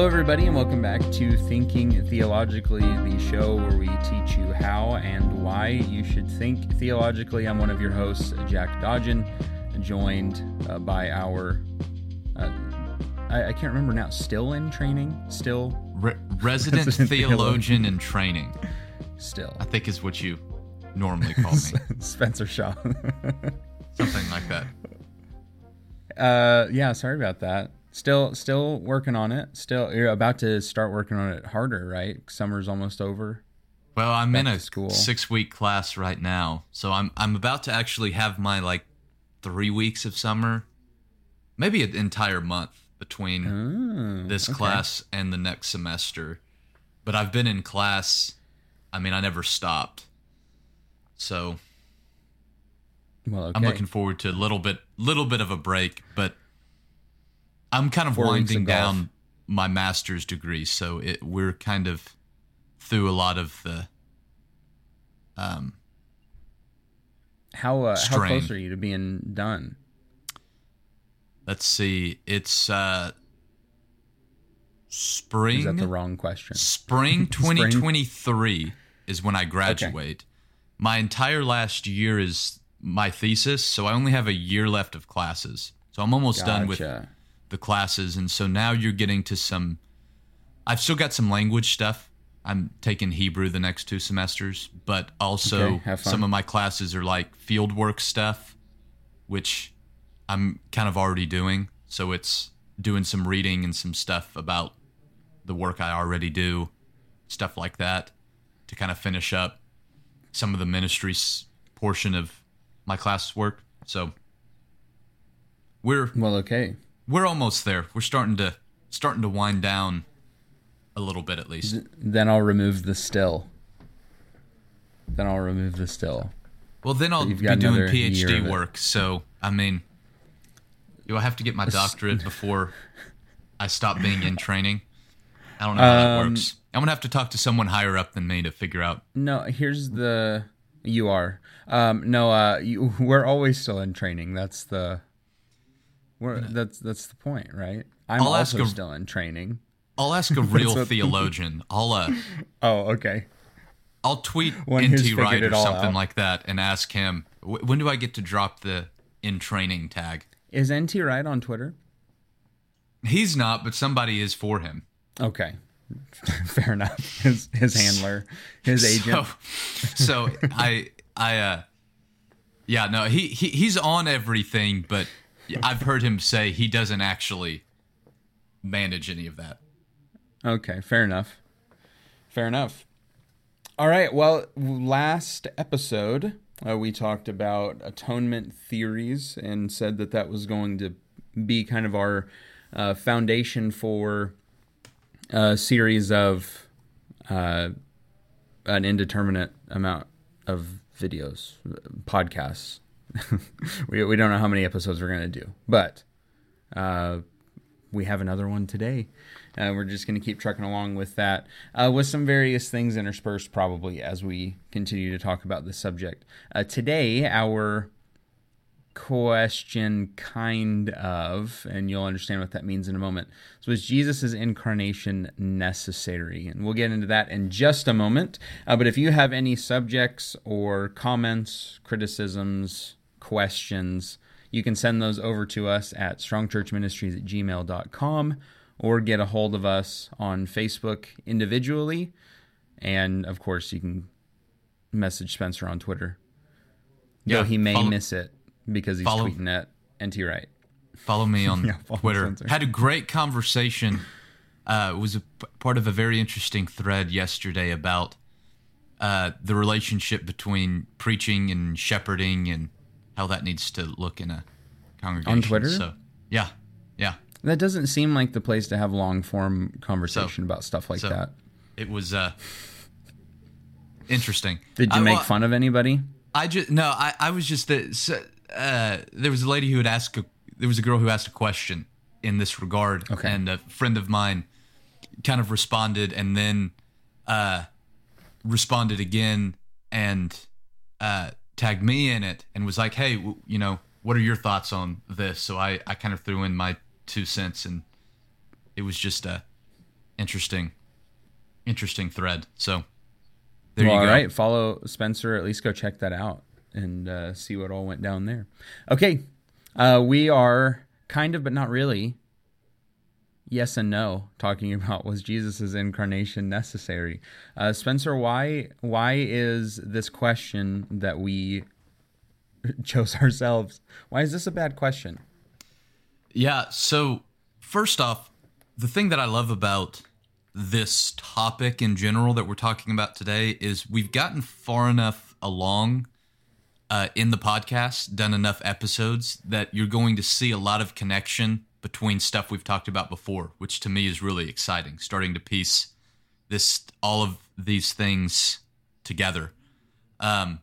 Hello, everybody, and welcome back to Thinking Theologically, the show where we teach you how and why you should think theologically. I'm one of your hosts, Jack Dodgen, joined uh, by our, uh, I, I, can't remember now, still in training? Still? Re- resident, resident theologian in training. Still. I think is what you normally call me. Spencer Shaw. Something like that. Uh, yeah, sorry about that. Still, still working on it. Still, you're about to start working on it harder, right? Summer's almost over. Well, I'm Back in a school. six week class right now, so I'm I'm about to actually have my like three weeks of summer, maybe an entire month between oh, this okay. class and the next semester. But I've been in class. I mean, I never stopped. So, well, okay. I'm looking forward to a little bit, little bit of a break, but I'm kind of Four winding down my master's degree, so it, we're kind of through a lot of the um. How uh, how close are you to being done? Let's see. It's uh spring. Is that the wrong question? Spring 2023 is when I graduate. Okay. My entire last year is my thesis, so I only have a year left of classes. So I'm almost gotcha. done with the classes, and so now you're getting to some. I've still got some language stuff. I'm taking Hebrew the next two semesters, but also okay, some of my classes are like fieldwork stuff, which I'm kind of already doing. So it's doing some reading and some stuff about the work I already do, stuff like that, to kind of finish up some of the ministry portion of my class work. So we're well, okay we're almost there. We're starting to starting to wind down a little bit at least. Then I'll remove the still. Then I'll remove the still. Well, then I'll be doing PhD work. So I mean, do I have to get my doctorate before I stop being in training? I don't know how um, that works. I'm gonna have to talk to someone higher up than me to figure out. No, here's the you are. Um, no, uh, you, we're always still in training. That's the we're, that's that's the point, right? I'm I'll also a, still in training. I'll ask a real theologian. I'll uh Oh, okay. I'll tweet NT Wright or something out. like that and ask him when do I get to drop the in training tag? Is NT Wright on Twitter? He's not, but somebody is for him. Okay. Fair enough. His his handler, his agent. So, so I I uh yeah, no, he, he he's on everything, but I've heard him say he doesn't actually manage any of that. Okay, fair enough. Fair enough. All right. Well, last episode uh, we talked about atonement theories and said that that was going to be kind of our uh, foundation for a series of uh, an indeterminate amount of videos, podcasts we, we don't know how many episodes we're going to do, but uh, we have another one today. Uh, we're just going to keep trucking along with that, uh, with some various things interspersed probably as we continue to talk about this subject. Uh, today, our question, kind of, and you'll understand what that means in a moment. So, is Jesus' incarnation necessary? And we'll get into that in just a moment. Uh, but if you have any subjects or comments, criticisms, questions, you can send those over to us at strongchurchministries at gmail.com or get a hold of us on Facebook individually. And of course, you can message Spencer on Twitter. Yeah, though he may follow, miss it because he's follow, tweeting at NT Wright. Follow me on yeah, follow Twitter. Spencer. Had a great conversation. Uh, was a p- part of a very interesting thread yesterday about uh, the relationship between preaching and shepherding and how that needs to look in a congregation. On Twitter? So, yeah. Yeah. That doesn't seem like the place to have long form conversation so, about stuff like so that. It was uh, interesting. Did you I, make well, fun of anybody? I just no. I, I was just the uh, there was a lady who had asked. A, there was a girl who asked a question in this regard, okay. and a friend of mine kind of responded, and then uh, responded again, and uh, tagged me in it and was like, "Hey, w- you know, what are your thoughts on this?" So I I kind of threw in my two cents, and it was just a interesting, interesting thread. So there well, you go. All right, follow Spencer. At least go check that out and uh, see what all went down there. Okay, uh, we are kind of, but not really. Yes and no, talking about was Jesus' incarnation necessary? Uh, Spencer, why why is this question that we chose ourselves? Why is this a bad question? Yeah. So first off, the thing that I love about this topic in general that we're talking about today is we've gotten far enough along uh, in the podcast, done enough episodes that you're going to see a lot of connection between stuff we've talked about before, which to me is really exciting. Starting to piece this all of these things together, um,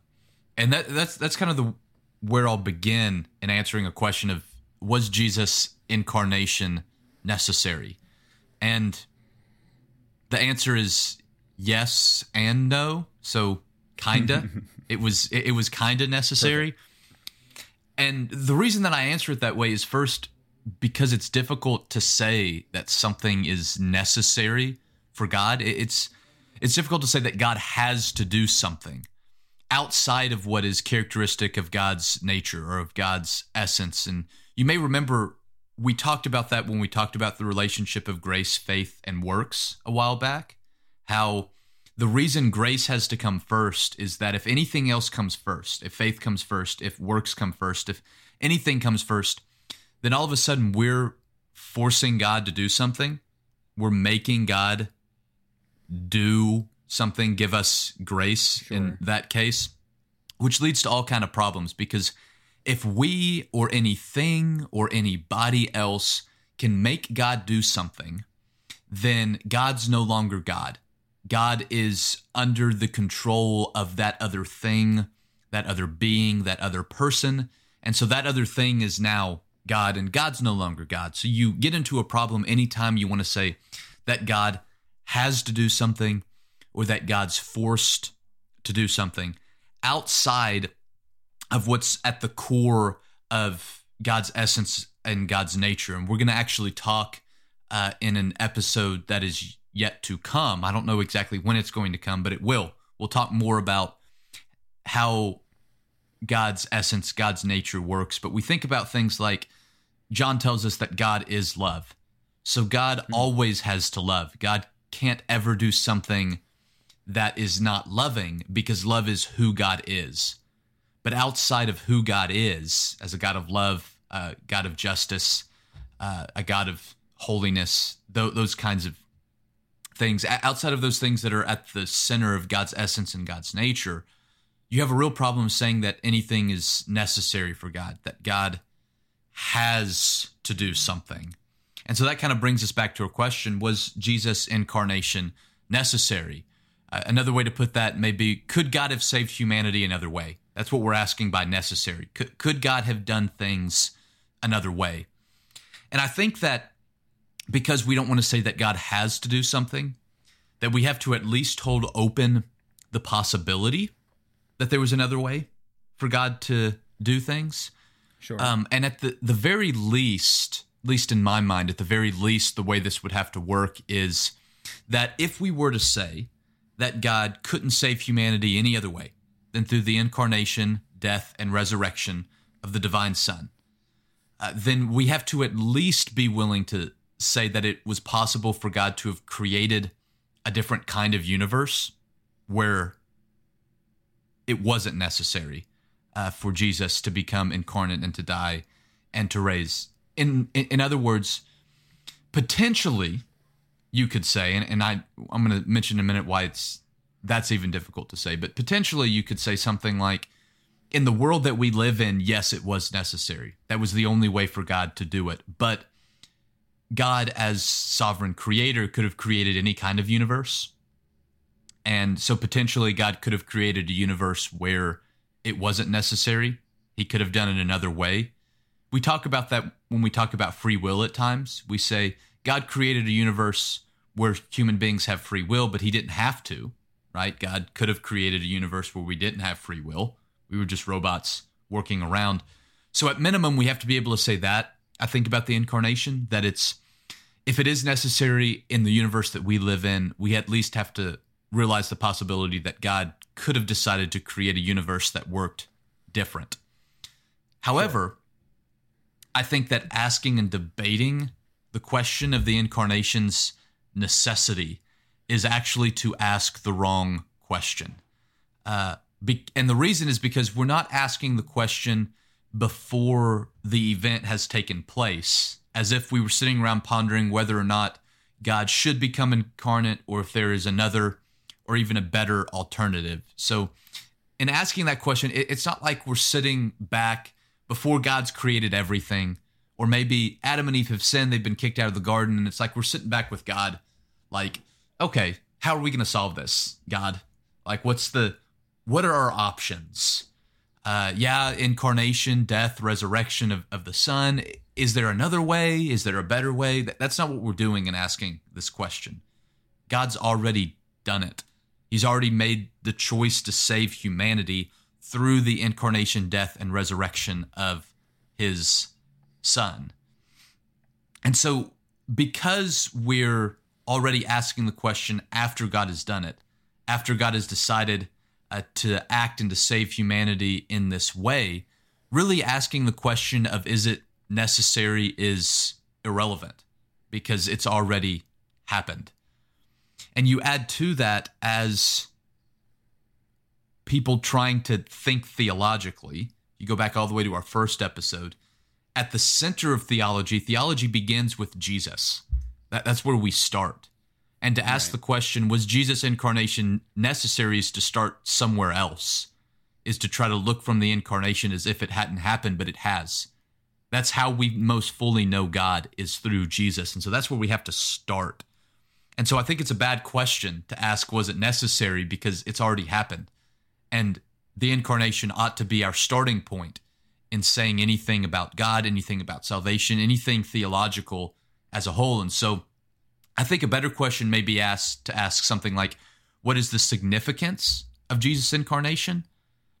and that that's that's kind of the where I'll begin in answering a question of was Jesus incarnation necessary, and the answer is yes and no. So kinda. it was it, was kinda necessary. Perfect. And the reason that I answer it that way is first because it's difficult to say that something is necessary for God. It's it's difficult to say that God has to do something outside of what is characteristic of God's nature or of God's essence. And you may remember we talked about that when we talked about the relationship of grace, faith, and works a while back how the reason grace has to come first is that if anything else comes first, if faith comes first, if works come first, if anything comes first, then all of a sudden we're forcing God to do something. We're making God do something, give us grace sure. in that case, which leads to all kind of problems because if we or anything or anybody else can make God do something, then God's no longer God God is under the control of that other thing, that other being, that other person. And so that other thing is now God, and God's no longer God. So you get into a problem anytime you want to say that God has to do something or that God's forced to do something outside of what's at the core of God's essence and God's nature. And we're going to actually talk uh, in an episode that is yet to come. I don't know exactly when it's going to come, but it will. We'll talk more about how God's essence, God's nature works. But we think about things like John tells us that God is love. So God mm-hmm. always has to love. God can't ever do something that is not loving because love is who God is. But outside of who God is, as a God of love, a God of justice, uh, a God of holiness, th- those kinds of things outside of those things that are at the center of God's essence and God's nature, you have a real problem saying that anything is necessary for God, that God has to do something. And so that kind of brings us back to a question Was Jesus' incarnation necessary? Uh, another way to put that may be Could God have saved humanity another way? That's what we're asking by necessary. Could, could God have done things another way? And I think that because we don't want to say that God has to do something, that we have to at least hold open the possibility that there was another way for God to do things. Sure. Um, and at the, the very least, at least in my mind, at the very least, the way this would have to work is that if we were to say that God couldn't save humanity any other way than through the incarnation, death, and resurrection of the divine Son, uh, then we have to at least be willing to say that it was possible for God to have created a different kind of universe where it wasn't necessary uh, for Jesus to become incarnate and to die and to raise. In in, in other words, potentially, you could say, and, and I I'm going to mention in a minute why it's that's even difficult to say, but potentially you could say something like, in the world that we live in, yes, it was necessary. That was the only way for God to do it, but God, as sovereign creator, could have created any kind of universe. And so potentially, God could have created a universe where it wasn't necessary. He could have done it another way. We talk about that when we talk about free will at times. We say God created a universe where human beings have free will, but he didn't have to, right? God could have created a universe where we didn't have free will. We were just robots working around. So, at minimum, we have to be able to say that I think about the incarnation that it's if it is necessary in the universe that we live in, we at least have to realize the possibility that God could have decided to create a universe that worked different. However, sure. I think that asking and debating the question of the incarnation's necessity is actually to ask the wrong question. Uh, be- and the reason is because we're not asking the question before the event has taken place, as if we were sitting around pondering whether or not God should become incarnate or if there is another or even a better alternative. So, in asking that question, it, it's not like we're sitting back before God's created everything, or maybe Adam and Eve have sinned, they've been kicked out of the garden, and it's like we're sitting back with God, like, okay, how are we going to solve this, God? Like, what's the, what are our options? Uh, yeah, incarnation, death, resurrection of, of the Son. Is there another way? Is there a better way? That, that's not what we're doing in asking this question. God's already done it. He's already made the choice to save humanity through the incarnation, death, and resurrection of his son. And so, because we're already asking the question after God has done it, after God has decided uh, to act and to save humanity in this way, really asking the question of is it necessary is irrelevant because it's already happened. And you add to that as people trying to think theologically. You go back all the way to our first episode. At the center of theology, theology begins with Jesus. That, that's where we start. And to ask right. the question, was Jesus' incarnation necessary is to start somewhere else, is to try to look from the incarnation as if it hadn't happened, but it has. That's how we most fully know God is through Jesus. And so that's where we have to start. And so I think it's a bad question to ask, was it necessary? Because it's already happened. And the incarnation ought to be our starting point in saying anything about God, anything about salvation, anything theological as a whole. And so I think a better question may be asked to ask something like, what is the significance of Jesus' incarnation?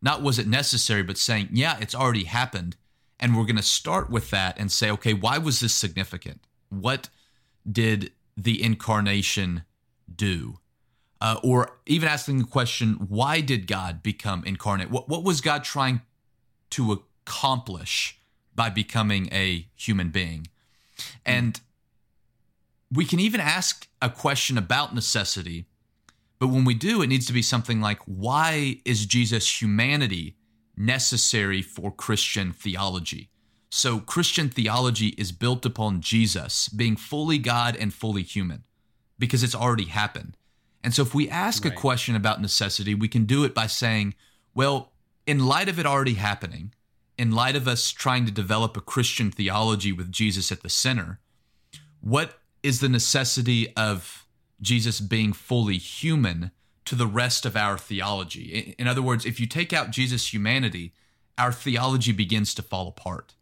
Not was it necessary, but saying, yeah, it's already happened. And we're going to start with that and say, okay, why was this significant? What did the incarnation do? Uh, or even asking the question, why did God become incarnate? What, what was God trying to accomplish by becoming a human being? And we can even ask a question about necessity, but when we do, it needs to be something like, why is Jesus' humanity necessary for Christian theology? So, Christian theology is built upon Jesus being fully God and fully human because it's already happened. And so, if we ask right. a question about necessity, we can do it by saying, well, in light of it already happening, in light of us trying to develop a Christian theology with Jesus at the center, what is the necessity of Jesus being fully human to the rest of our theology? In other words, if you take out Jesus' humanity, our theology begins to fall apart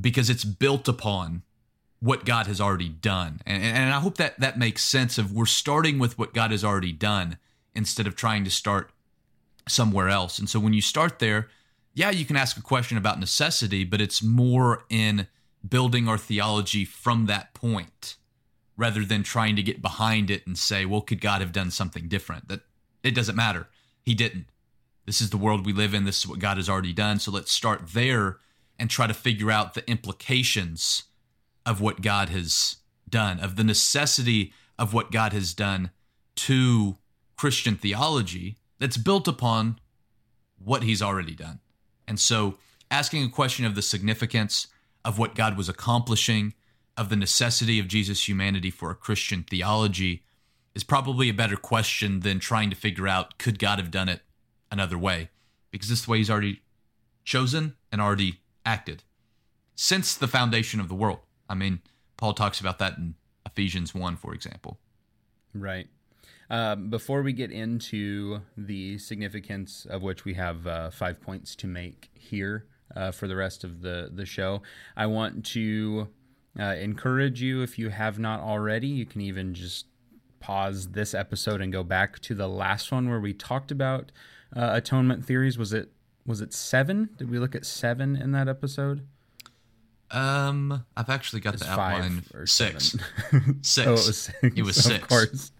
because it's built upon what God has already done. And, and I hope that that makes sense of we're starting with what God has already done instead of trying to start somewhere else. And so when you start there, yeah, you can ask a question about necessity, but it's more in building our theology from that point rather than trying to get behind it and say, well, could God have done something different? That it doesn't matter. He didn't. This is the world we live in. This is what God has already done. So let's start there and try to figure out the implications of what God has done, of the necessity of what God has done to Christian theology that's built upon what he's already done. And so, asking a question of the significance of what God was accomplishing, of the necessity of Jesus' humanity for a Christian theology, is probably a better question than trying to figure out could God have done it another way? Because this way he's already chosen and already acted since the foundation of the world. I mean, Paul talks about that in Ephesians 1, for example. Right. Um, before we get into the significance of which we have uh, five points to make here uh, for the rest of the, the show, I want to uh, encourage you, if you have not already, you can even just pause this episode and go back to the last one where we talked about uh, atonement theories. Was it was it seven? Did we look at seven in that episode? Um, I've actually got it's the outline. Six. six. oh, it was six. It was six. Of course.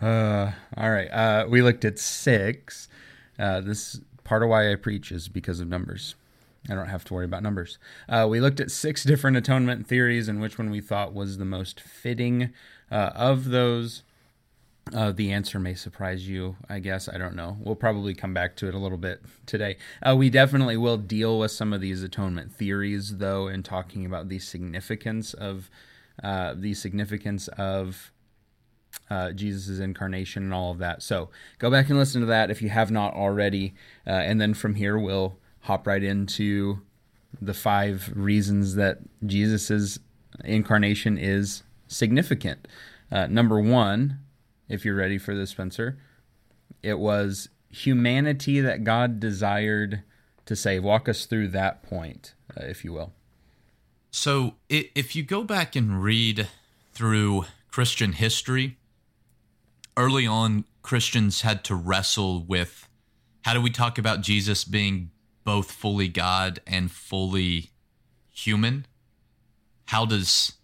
Uh, all right. Uh, we looked at six. Uh, this part of why I preach is because of numbers. I don't have to worry about numbers. Uh, we looked at six different atonement theories and which one we thought was the most fitting. Uh, of those, uh, the answer may surprise you, I guess. I don't know. We'll probably come back to it a little bit today. Uh, we definitely will deal with some of these atonement theories, though, in talking about the significance of uh, the significance of uh, Jesus' incarnation and all of that. So go back and listen to that if you have not already. Uh, and then from here, we'll hop right into the five reasons that Jesus' incarnation is significant. Uh, number one, if you're ready for this, Spencer, it was humanity that God desired to save. Walk us through that point, uh, if you will. So, if you go back and read through Christian history, early on, Christians had to wrestle with how do we talk about Jesus being both fully God and fully human? How does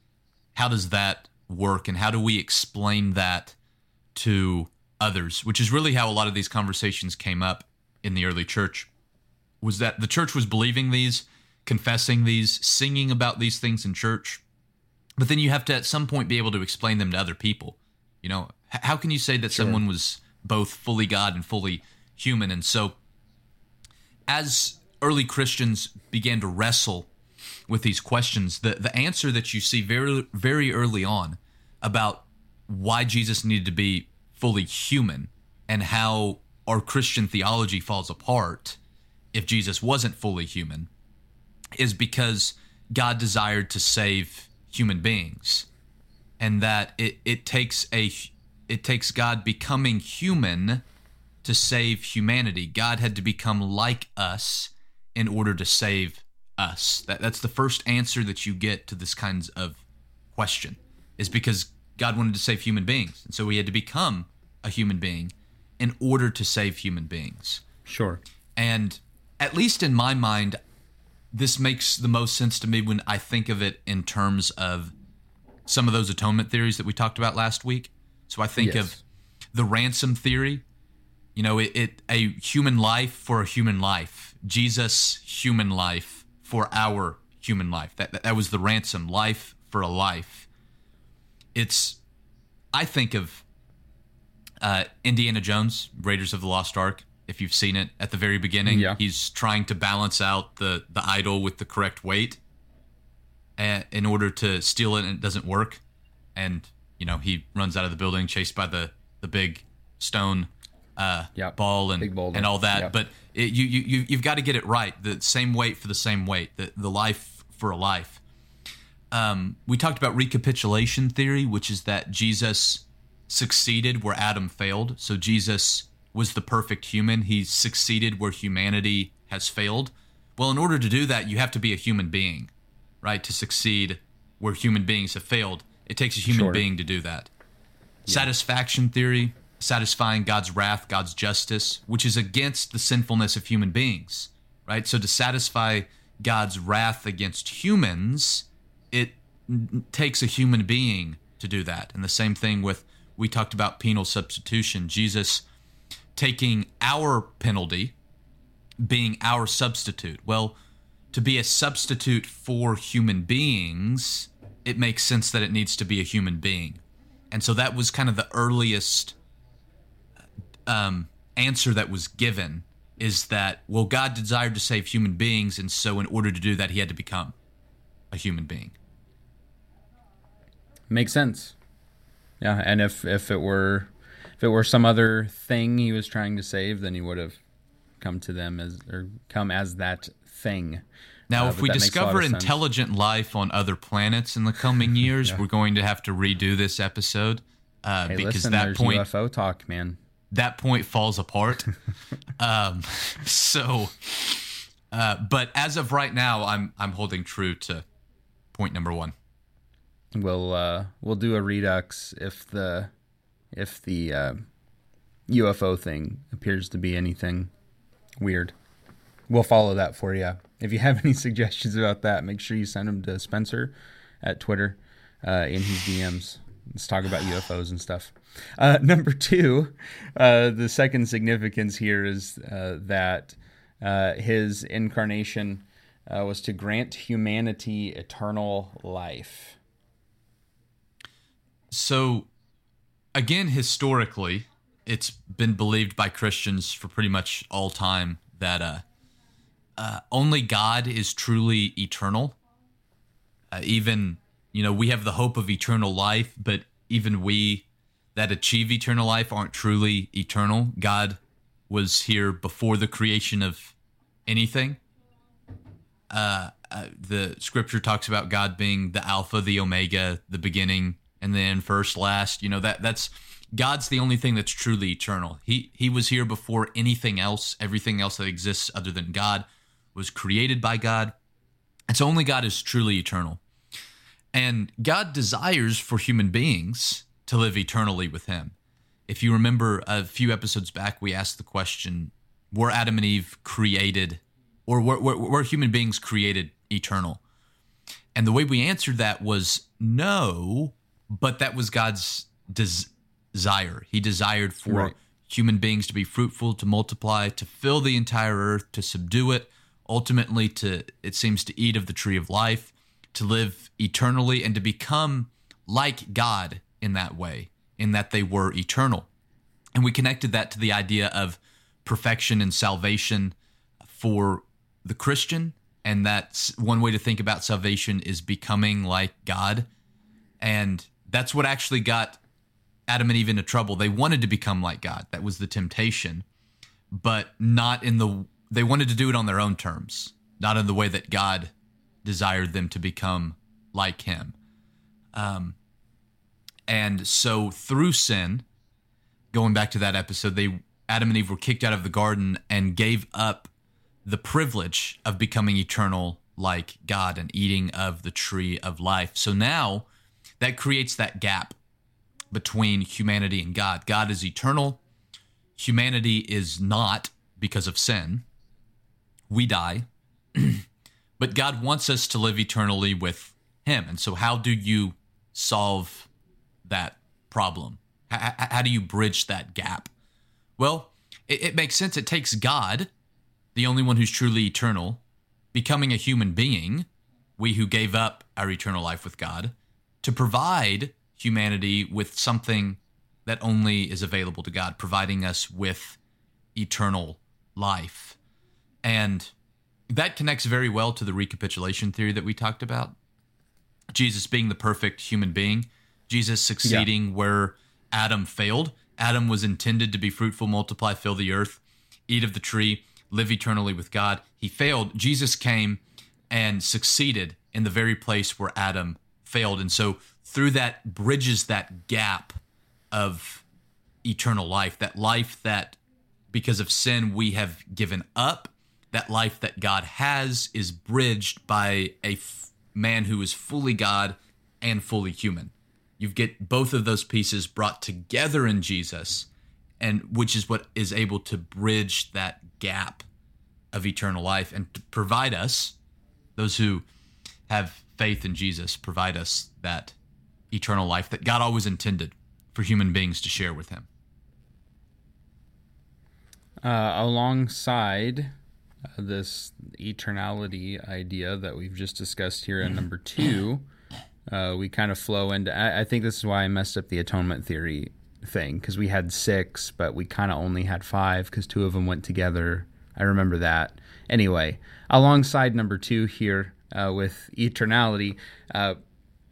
how does that work and how do we explain that to others? Which is really how a lot of these conversations came up in the early church. Was that the church was believing these, confessing these, singing about these things in church, but then you have to at some point be able to explain them to other people. You know, how can you say that sure. someone was both fully God and fully human? And so as early Christians began to wrestle with these questions, the, the answer that you see very very early on about why Jesus needed to be fully human and how our Christian theology falls apart if Jesus wasn't fully human is because God desired to save human beings and that it, it takes a it takes God becoming human to save humanity. God had to become like us in order to save us. That, that's the first answer that you get to this kinds of question, is because God wanted to save human beings. And so he had to become a human being in order to save human beings. Sure. And at least in my mind, this makes the most sense to me when I think of it in terms of some of those atonement theories that we talked about last week. So I think yes. of the ransom theory, you know, it, it a human life for a human life. Jesus human life for our human life. That, that that was the ransom life for a life. It's I think of uh, Indiana Jones, Raiders of the Lost Ark. If you've seen it at the very beginning, yeah. he's trying to balance out the the idol with the correct weight, uh, in order to steal it, and it doesn't work. And you know he runs out of the building, chased by the the big stone uh, yep. ball and and all that. Yep. But it, you you you've got to get it right. The same weight for the same weight. The the life for a life. Um, we talked about recapitulation theory, which is that Jesus succeeded where Adam failed. So Jesus was the perfect human. He succeeded where humanity has failed. Well, in order to do that, you have to be a human being, right? To succeed where human beings have failed, it takes a human sure. being to do that. Yeah. Satisfaction theory satisfying God's wrath, God's justice, which is against the sinfulness of human beings, right? So to satisfy God's wrath against humans, takes a human being to do that. And the same thing with we talked about penal substitution, Jesus taking our penalty, being our substitute. Well, to be a substitute for human beings, it makes sense that it needs to be a human being. And so that was kind of the earliest um, answer that was given is that well god desired to save human beings and so in order to do that he had to become a human being makes sense yeah and if if it were if it were some other thing he was trying to save then he would have come to them as or come as that thing now uh, if we discover intelligent life on other planets in the coming years yeah. we're going to have to redo this episode uh, hey, because listen, that point ufo talk man that point falls apart. um, so, uh, but as of right now, I'm I'm holding true to point number one. We'll uh, we'll do a redux if the if the uh, UFO thing appears to be anything weird. We'll follow that for you if you have any suggestions about that, make sure you send them to Spencer at Twitter uh, in his DMs. Let's talk about UFOs and stuff. Uh, number two, uh, the second significance here is uh, that uh, his incarnation uh, was to grant humanity eternal life. So, again, historically, it's been believed by Christians for pretty much all time that uh, uh, only God is truly eternal. Uh, even, you know, we have the hope of eternal life, but even we that achieve eternal life aren't truly eternal. God was here before the creation of anything. Uh, uh, the scripture talks about God being the Alpha, the Omega, the beginning, and then first, last. You know that that's God's the only thing that's truly eternal. He he was here before anything else. Everything else that exists other than God was created by God. And so only God is truly eternal. And God desires for human beings to live eternally with him. If you remember a few episodes back, we asked the question Were Adam and Eve created, or were, were, were human beings created eternal? And the way we answered that was no, but that was God's des- desire. He desired for right. human beings to be fruitful, to multiply, to fill the entire earth, to subdue it, ultimately to it seems to eat of the tree of life, to live eternally and to become like God in that way, in that they were eternal. And we connected that to the idea of perfection and salvation for the Christian. And that's one way to think about salvation is becoming like God. And that's what actually got Adam and Eve into trouble. They wanted to become like God. That was the temptation, but not in the they wanted to do it on their own terms, not in the way that God desired them to become like him. Um and so through sin, going back to that episode, they Adam and Eve were kicked out of the garden and gave up the privilege of becoming eternal like God and eating of the tree of life. So now that creates that gap between humanity and God. God is eternal, humanity is not because of sin. We die, but God wants us to live eternally with Him. And so, how do you solve that problem? How, how do you bridge that gap? Well, it, it makes sense. It takes God, the only one who's truly eternal, becoming a human being, we who gave up our eternal life with God, to provide humanity with something that only is available to God, providing us with eternal life. And that connects very well to the recapitulation theory that we talked about. Jesus being the perfect human being, Jesus succeeding yeah. where Adam failed. Adam was intended to be fruitful, multiply, fill the earth, eat of the tree, live eternally with God. He failed. Jesus came and succeeded in the very place where Adam failed. And so through that bridges that gap of eternal life, that life that because of sin we have given up, that life that God has is bridged by a f- man who is fully God and fully human. You get both of those pieces brought together in Jesus, and which is what is able to bridge that gap of eternal life and to provide us, those who have faith in Jesus, provide us that eternal life that God always intended for human beings to share with Him. Uh, alongside uh, this eternality idea that we've just discussed here in number two, uh, we kind of flow into. I, I, think this is why I messed up the atonement theory thing because we had six, but we kind of only had five because two of them went together. I remember that. Anyway, alongside number two here uh, with eternality, uh,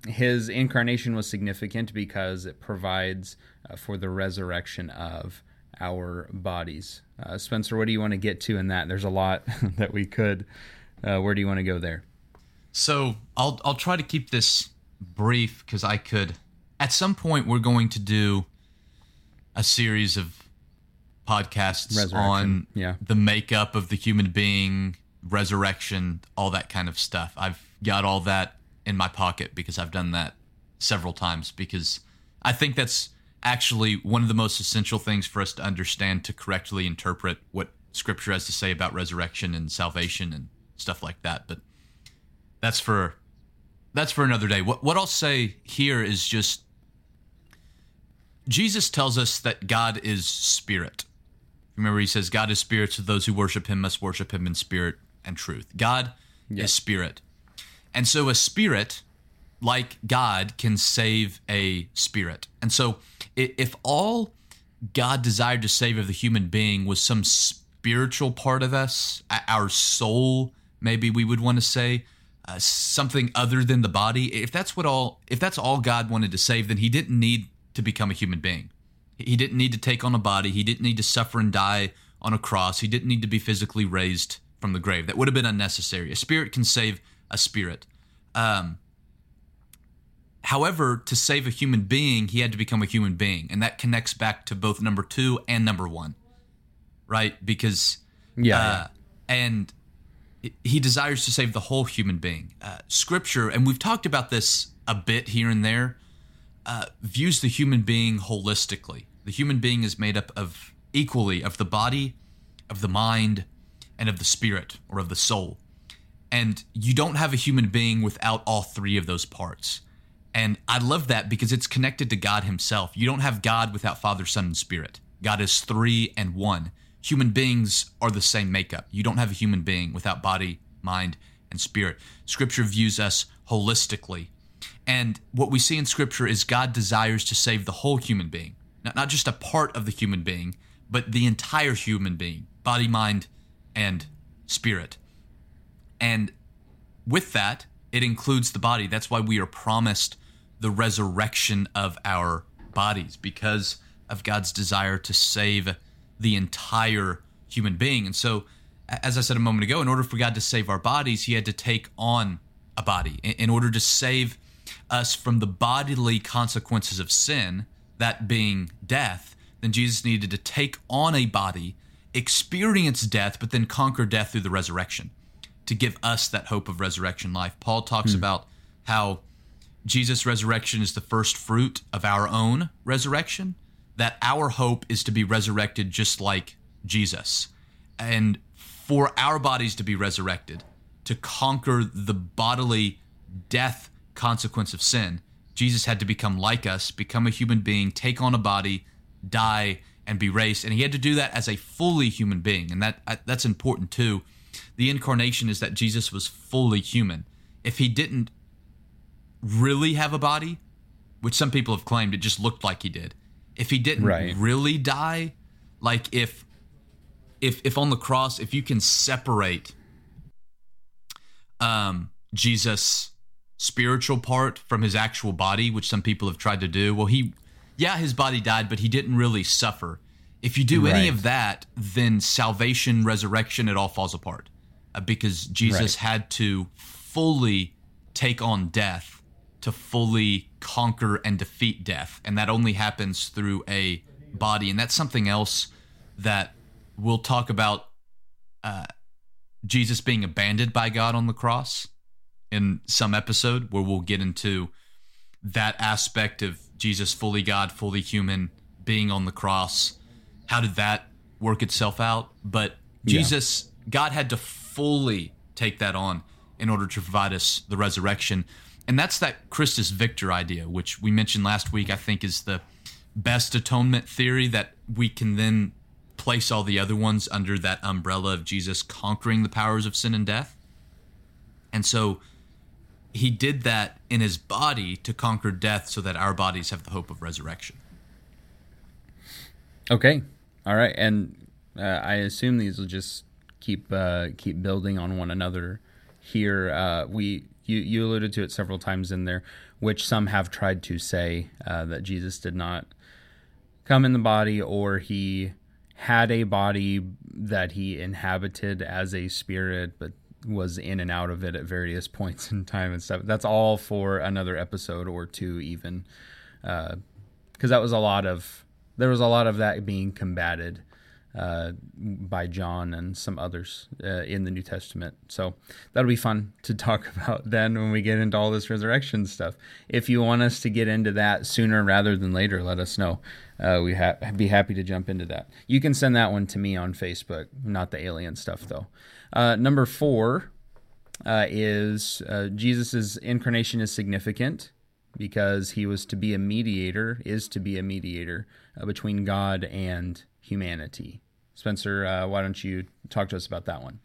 his incarnation was significant because it provides uh, for the resurrection of our bodies. Uh, Spencer, what do you want to get to in that? There's a lot that we could. Uh, where do you want to go there? So I'll I'll try to keep this brief because I could. At some point, we're going to do a series of podcasts on yeah. the makeup of the human being, resurrection, all that kind of stuff. I've got all that in my pocket because I've done that several times because I think that's actually one of the most essential things for us to understand to correctly interpret what scripture has to say about resurrection and salvation and stuff like that. But that's for that's for another day. What what I'll say here is just Jesus tells us that God is spirit. Remember, he says, God is spirit, so those who worship him must worship him in spirit and truth. God is spirit. And so a spirit, like God, can save a spirit. And so if all God desired to save of the human being was some spiritual part of us, our soul, maybe we would want to say, uh, something other than the body. If that's what all, if that's all God wanted to save, then He didn't need to become a human being. He didn't need to take on a body. He didn't need to suffer and die on a cross. He didn't need to be physically raised from the grave. That would have been unnecessary. A spirit can save a spirit. Um, however, to save a human being, he had to become a human being, and that connects back to both number two and number one, right? Because yeah, uh, and he desires to save the whole human being. Uh, scripture, and we've talked about this a bit here and there, uh, views the human being holistically. The human being is made up of equally of the body, of the mind, and of the spirit or of the soul. And you don't have a human being without all three of those parts. And I love that because it's connected to God Himself. You don't have God without Father, Son, and Spirit. God is three and one human beings are the same makeup. You don't have a human being without body, mind, and spirit. Scripture views us holistically. And what we see in Scripture is God desires to save the whole human being, not, not just a part of the human being, but the entire human being body, mind, and spirit. And with that, it includes the body. That's why we are promised the resurrection of our bodies because of God's desire to save the entire human being. And so, as I said a moment ago, in order for God to save our bodies, He had to take on a body. In order to save us from the bodily consequences of sin, that being death, then Jesus needed to take on a body, experience death, but then conquer death through the resurrection to give us that hope of resurrection life. Paul talks hmm. about how Jesus' resurrection is the first fruit of our own resurrection that our hope is to be resurrected just like Jesus. And for our bodies to be resurrected, to conquer the bodily death consequence of sin, Jesus had to become like us, become a human being, take on a body, die, and be raised. And he had to do that as a fully human being. And that that's important too. The incarnation is that Jesus was fully human. If he didn't really have a body, which some people have claimed it just looked like he did, if he didn't right. really die, like if if if on the cross, if you can separate um Jesus spiritual part from his actual body, which some people have tried to do, well he yeah, his body died, but he didn't really suffer. If you do right. any of that, then salvation, resurrection, it all falls apart. Uh, because Jesus right. had to fully take on death to fully conquer and defeat death. And that only happens through a body. And that's something else that we'll talk about uh, Jesus being abandoned by God on the cross in some episode where we'll get into that aspect of Jesus fully God, fully human, being on the cross. How did that work itself out? But Jesus, yeah. God had to fully take that on in order to provide us the resurrection. And that's that Christus Victor idea, which we mentioned last week, I think is the best atonement theory that we can then place all the other ones under that umbrella of Jesus conquering the powers of sin and death. And so he did that in his body to conquer death so that our bodies have the hope of resurrection. Okay. All right. And uh, I assume these will just keep uh, keep building on one another here. Uh, we you you alluded to it several times in there, which some have tried to say uh, that Jesus did not come in the body, or he had a body that he inhabited as a spirit, but was in and out of it at various points in time and stuff. That's all for another episode or two, even, because uh, that was a lot of there was a lot of that being combated uh, by John and some others uh, in the New Testament. So that'll be fun to talk about then when we get into all this resurrection stuff. If you want us to get into that sooner rather than later, let us know. Uh, we ha- be happy to jump into that. You can send that one to me on Facebook, not the alien stuff though. Uh, number four, uh, is uh, Jesus' incarnation is significant because he was to be a mediator, is to be a mediator uh, between God and humanity. Spencer, uh, why don't you talk to us about that one?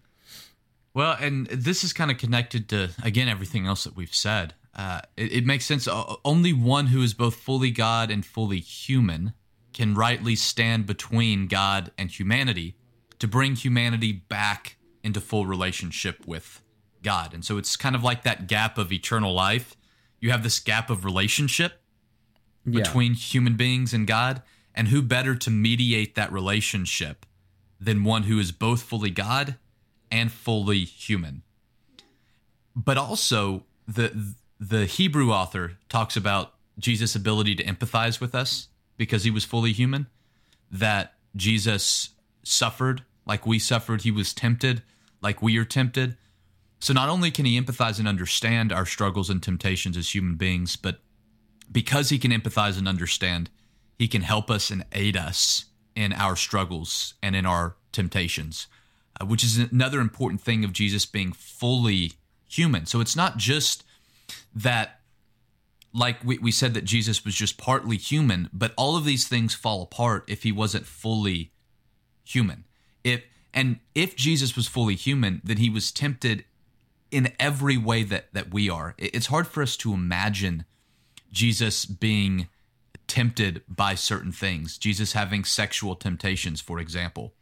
Well, and this is kind of connected to, again, everything else that we've said. Uh, it, it, makes sense. Only one who is both fully God and fully human can rightly stand between God and humanity to bring humanity back into full relationship with God. And so it's kind of like that gap of eternal life. You have this gap of relationship yeah. between human beings and God. And who better to mediate that relationship than one who is both fully God and fully human? But also, the the Hebrew author talks about Jesus' ability to empathize with us because he was fully human, that Jesus suffered like we suffered, he was tempted like we are tempted. So not only can he empathize and understand our struggles and temptations as human beings, but because he can empathize and understand, he can help us and aid us in our struggles and in our temptations, uh, which is another important thing of Jesus being fully human. So it's not just that, like we, we said, that Jesus was just partly human, but all of these things fall apart if he wasn't fully human. If and if Jesus was fully human, then he was tempted in every way that that we are. It's hard for us to imagine Jesus being tempted by certain things. Jesus having sexual temptations, for example.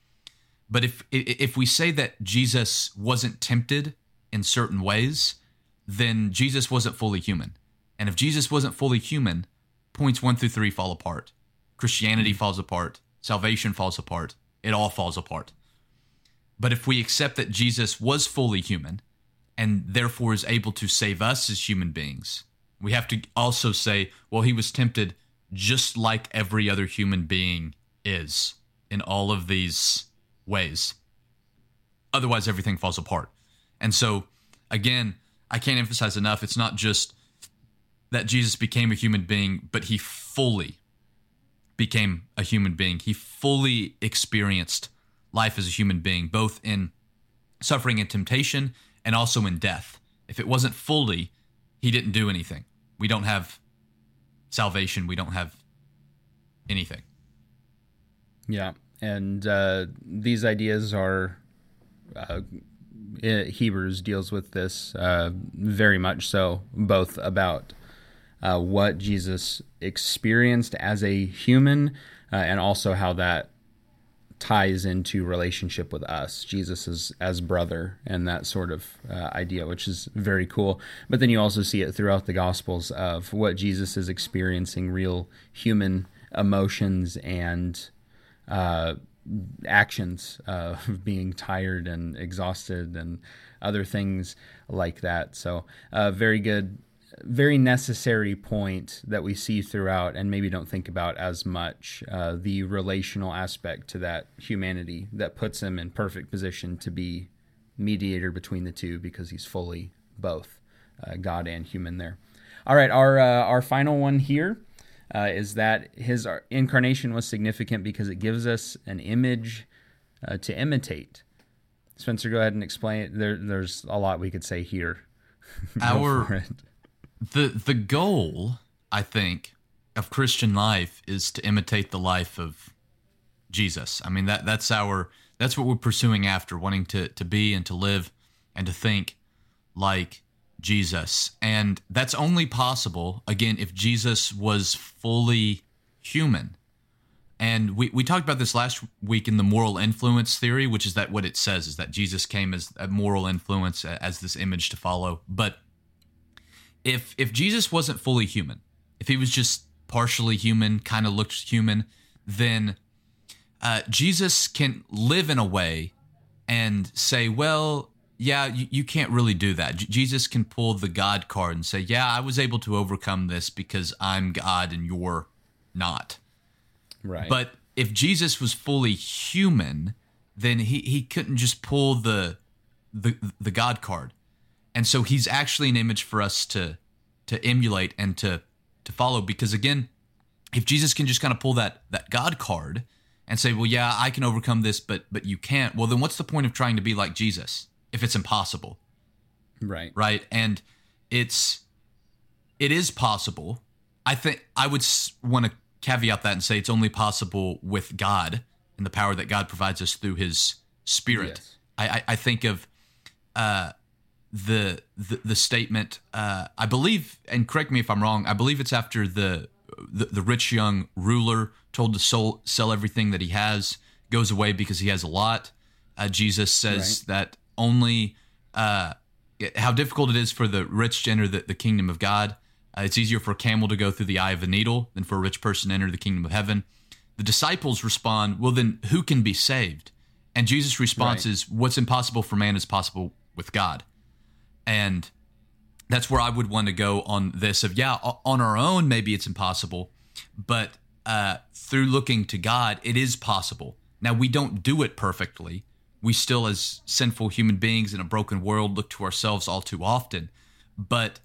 But if if we say that Jesus wasn't tempted in certain ways, then Jesus wasn't fully human. And if Jesus wasn't fully human, points 1 through 3 fall apart. Christianity hmm. falls apart, salvation falls apart, it all falls apart. But if we accept that Jesus was fully human and therefore is able to save us as human beings, we have to also say, well, he was tempted just like every other human being is in all of these ways. Otherwise, everything falls apart. And so, again, I can't emphasize enough it's not just that Jesus became a human being, but he fully became a human being. He fully experienced life as a human being, both in suffering and temptation and also in death. If it wasn't fully, he didn't do anything. We don't have salvation, we don't have anything. Yeah. And uh, these ideas are, uh, Hebrews deals with this uh, very much so, both about uh, what Jesus experienced as a human uh, and also how that ties into relationship with us, Jesus as, as brother, and that sort of uh, idea, which is very cool. But then you also see it throughout the Gospels of what Jesus is experiencing real human emotions and uh, actions uh, of being tired and exhausted and other things like that. So, uh, very good very necessary point that we see throughout and maybe don't think about as much uh, the relational aspect to that humanity that puts him in perfect position to be mediator between the two because he's fully both uh, God and human there. All right, our uh, our final one here uh, is that his incarnation was significant because it gives us an image uh, to imitate. Spencer, go ahead and explain it. There, there's a lot we could say here. Our the the goal, I think, of Christian life is to imitate the life of Jesus. I mean that that's our that's what we're pursuing after, wanting to to be and to live and to think like Jesus. And that's only possible again if Jesus was fully human. And we, we talked about this last week in the moral influence theory, which is that what it says is that Jesus came as a moral influence, as this image to follow. But if if Jesus wasn't fully human, if he was just partially human, kind of looked human, then uh, Jesus can live in a way and say, well, yeah, you, you can't really do that. J- Jesus can pull the God card and say, yeah, I was able to overcome this because I'm God and you're not. Right. But if Jesus was fully human, then he, he couldn't just pull the the the God card and so he's actually an image for us to to emulate and to to follow because again if jesus can just kind of pull that that god card and say well yeah i can overcome this but but you can't well then what's the point of trying to be like jesus if it's impossible Right. Right. And it's it is possible. I think I would want to caveat that and say it's only possible with God and the power that God provides us through His Spirit. Yes. I, I, I, think of uh, the, the the statement. Uh, I believe, and correct me if I'm wrong. I believe it's after the the, the rich young ruler told to soul, sell everything that he has, goes away because he has a lot. Uh, Jesus says right. that only uh, how difficult it is for the rich to enter the, the kingdom of God. Uh, it's easier for a camel to go through the eye of a needle than for a rich person to enter the kingdom of heaven. The disciples respond, Well, then who can be saved? And Jesus' response right. is, What's impossible for man is possible with God. And that's where I would want to go on this of, yeah, on our own, maybe it's impossible, but uh, through looking to God, it is possible. Now, we don't do it perfectly. We still, as sinful human beings in a broken world, look to ourselves all too often. But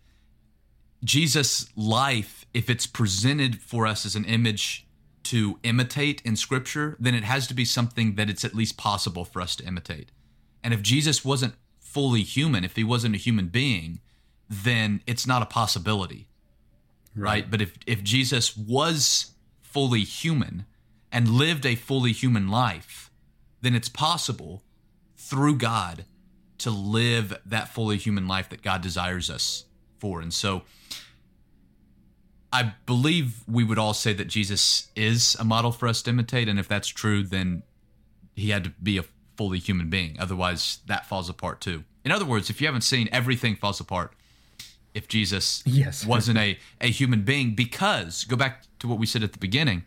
Jesus' life, if it's presented for us as an image to imitate in Scripture, then it has to be something that it's at least possible for us to imitate. And if Jesus wasn't fully human, if he wasn't a human being, then it's not a possibility. Right. right? But if, if Jesus was fully human and lived a fully human life, then it's possible through God to live that fully human life that God desires us for. And so I believe we would all say that Jesus is a model for us to imitate. And if that's true, then he had to be a fully human being. Otherwise, that falls apart too. In other words, if you haven't seen, everything falls apart if Jesus yes. wasn't a, a human being. Because, go back to what we said at the beginning,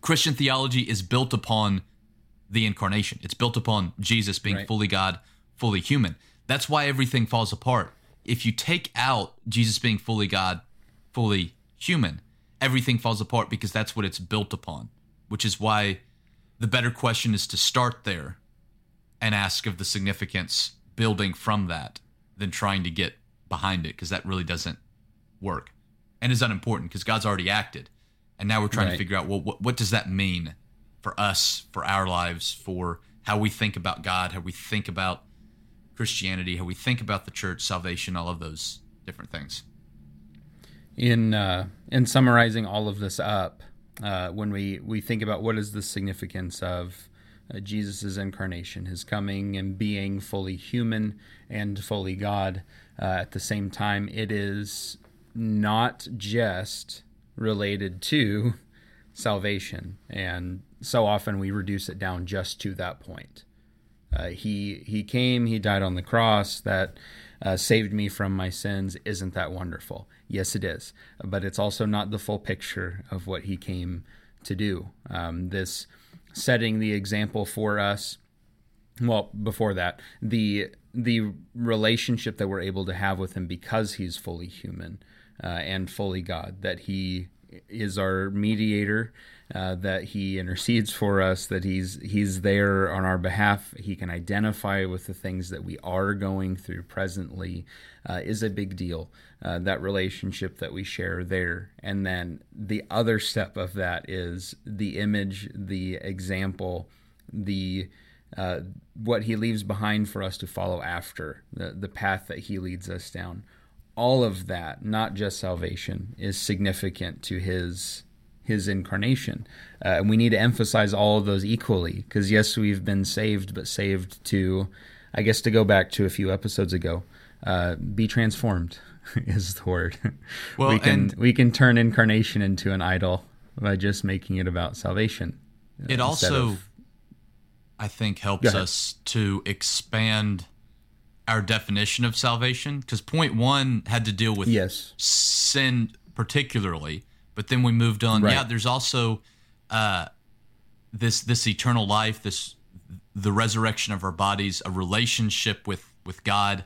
Christian theology is built upon the incarnation, it's built upon Jesus being right. fully God, fully human. That's why everything falls apart. If you take out Jesus being fully God, fully human, everything falls apart because that's what it's built upon, which is why the better question is to start there and ask of the significance building from that than trying to get behind it because that really doesn't work and is unimportant because God's already acted. And now we're trying right. to figure out well, what, what does that mean for us, for our lives, for how we think about God, how we think about Christianity, how we think about the church, salvation, all of those different things in uh, in summarizing all of this up, uh, when we we think about what is the significance of uh, Jesus' incarnation, his coming and being fully human and fully God uh, at the same time, it is not just related to salvation, and so often we reduce it down just to that point. Uh, he he came, he died on the cross that uh, saved me from my sins. Isn't that wonderful? Yes, it is. But it's also not the full picture of what he came to do. Um, this setting the example for us. Well, before that, the the relationship that we're able to have with him because he's fully human uh, and fully God, that he is our mediator uh, that he intercedes for us, that he's he's there on our behalf. He can identify with the things that we are going through presently uh, is a big deal. Uh, that relationship that we share there, and then the other step of that is the image, the example, the uh, what he leaves behind for us to follow after the the path that he leads us down. All of that, not just salvation, is significant to his his incarnation. Uh, and we need to emphasize all of those equally because, yes, we've been saved, but saved to, I guess, to go back to a few episodes ago, uh, be transformed is the word. Well, we can we can turn incarnation into an idol by just making it about salvation. It also, of, I think, helps us to expand our definition of salvation because point one had to deal with yes. sin particularly but then we moved on. Right. Yeah, there's also uh, this this eternal life, this the resurrection of our bodies, a relationship with with God,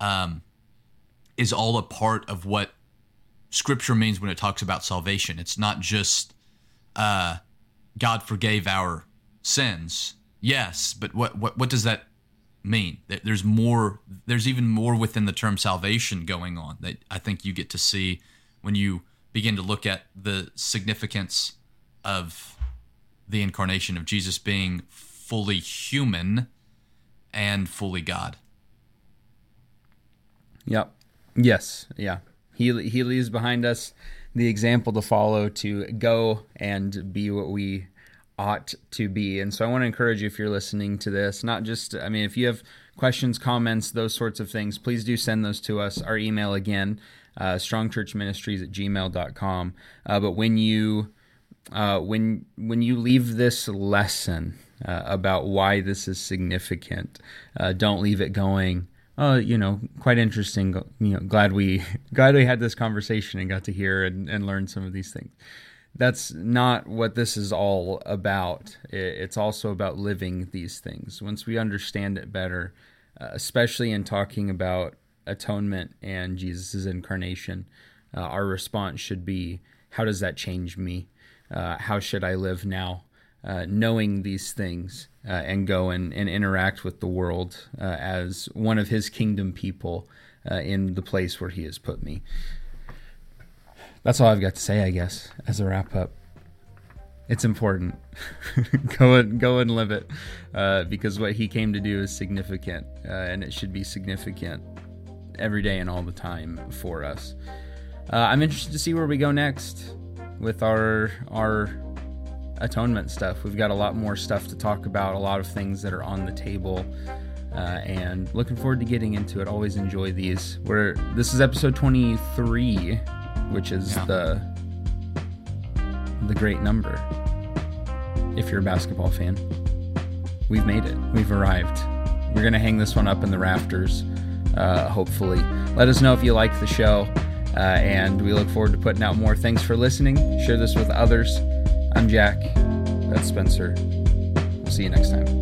um, is all a part of what Scripture means when it talks about salvation. It's not just uh, God forgave our sins. Yes, but what what what does that mean? There's more. There's even more within the term salvation going on that I think you get to see when you begin to look at the significance of the incarnation of Jesus being fully human and fully God. Yep. Yes. Yeah. He he leaves behind us the example to follow to go and be what we ought to be. And so I want to encourage you if you're listening to this, not just I mean if you have questions, comments, those sorts of things, please do send those to us. Our email again, uh, strongchurchministries at gmail.com. Uh, but when you uh, when when you leave this lesson uh, about why this is significant, uh, don't leave it going. Oh, you know, quite interesting. You know, glad we glad we had this conversation and got to hear and, and learn some of these things. That's not what this is all about. It's also about living these things. Once we understand it better, uh, especially in talking about atonement and Jesus' incarnation, uh, our response should be, "How does that change me?" uh, how should I live now, uh, knowing these things, uh, and go and, and interact with the world uh, as one of His kingdom people uh, in the place where He has put me. That's all I've got to say, I guess, as a wrap up. It's important. go and go and live it, uh, because what He came to do is significant, and it should be significant every day and all the time for us. I'm interested to see where we go next with our our atonement stuff. We've got a lot more stuff to talk about, a lot of things that are on the table. Uh, and looking forward to getting into it. Always enjoy these. Where this is episode 23, which is yeah. the the great number. If you're a basketball fan, we've made it. We've arrived. We're gonna hang this one up in the rafters. Uh, hopefully, let us know if you like the show. Uh, and we look forward to putting out more. Thanks for listening. Share this with others. I'm Jack. That's Spencer. We'll see you next time.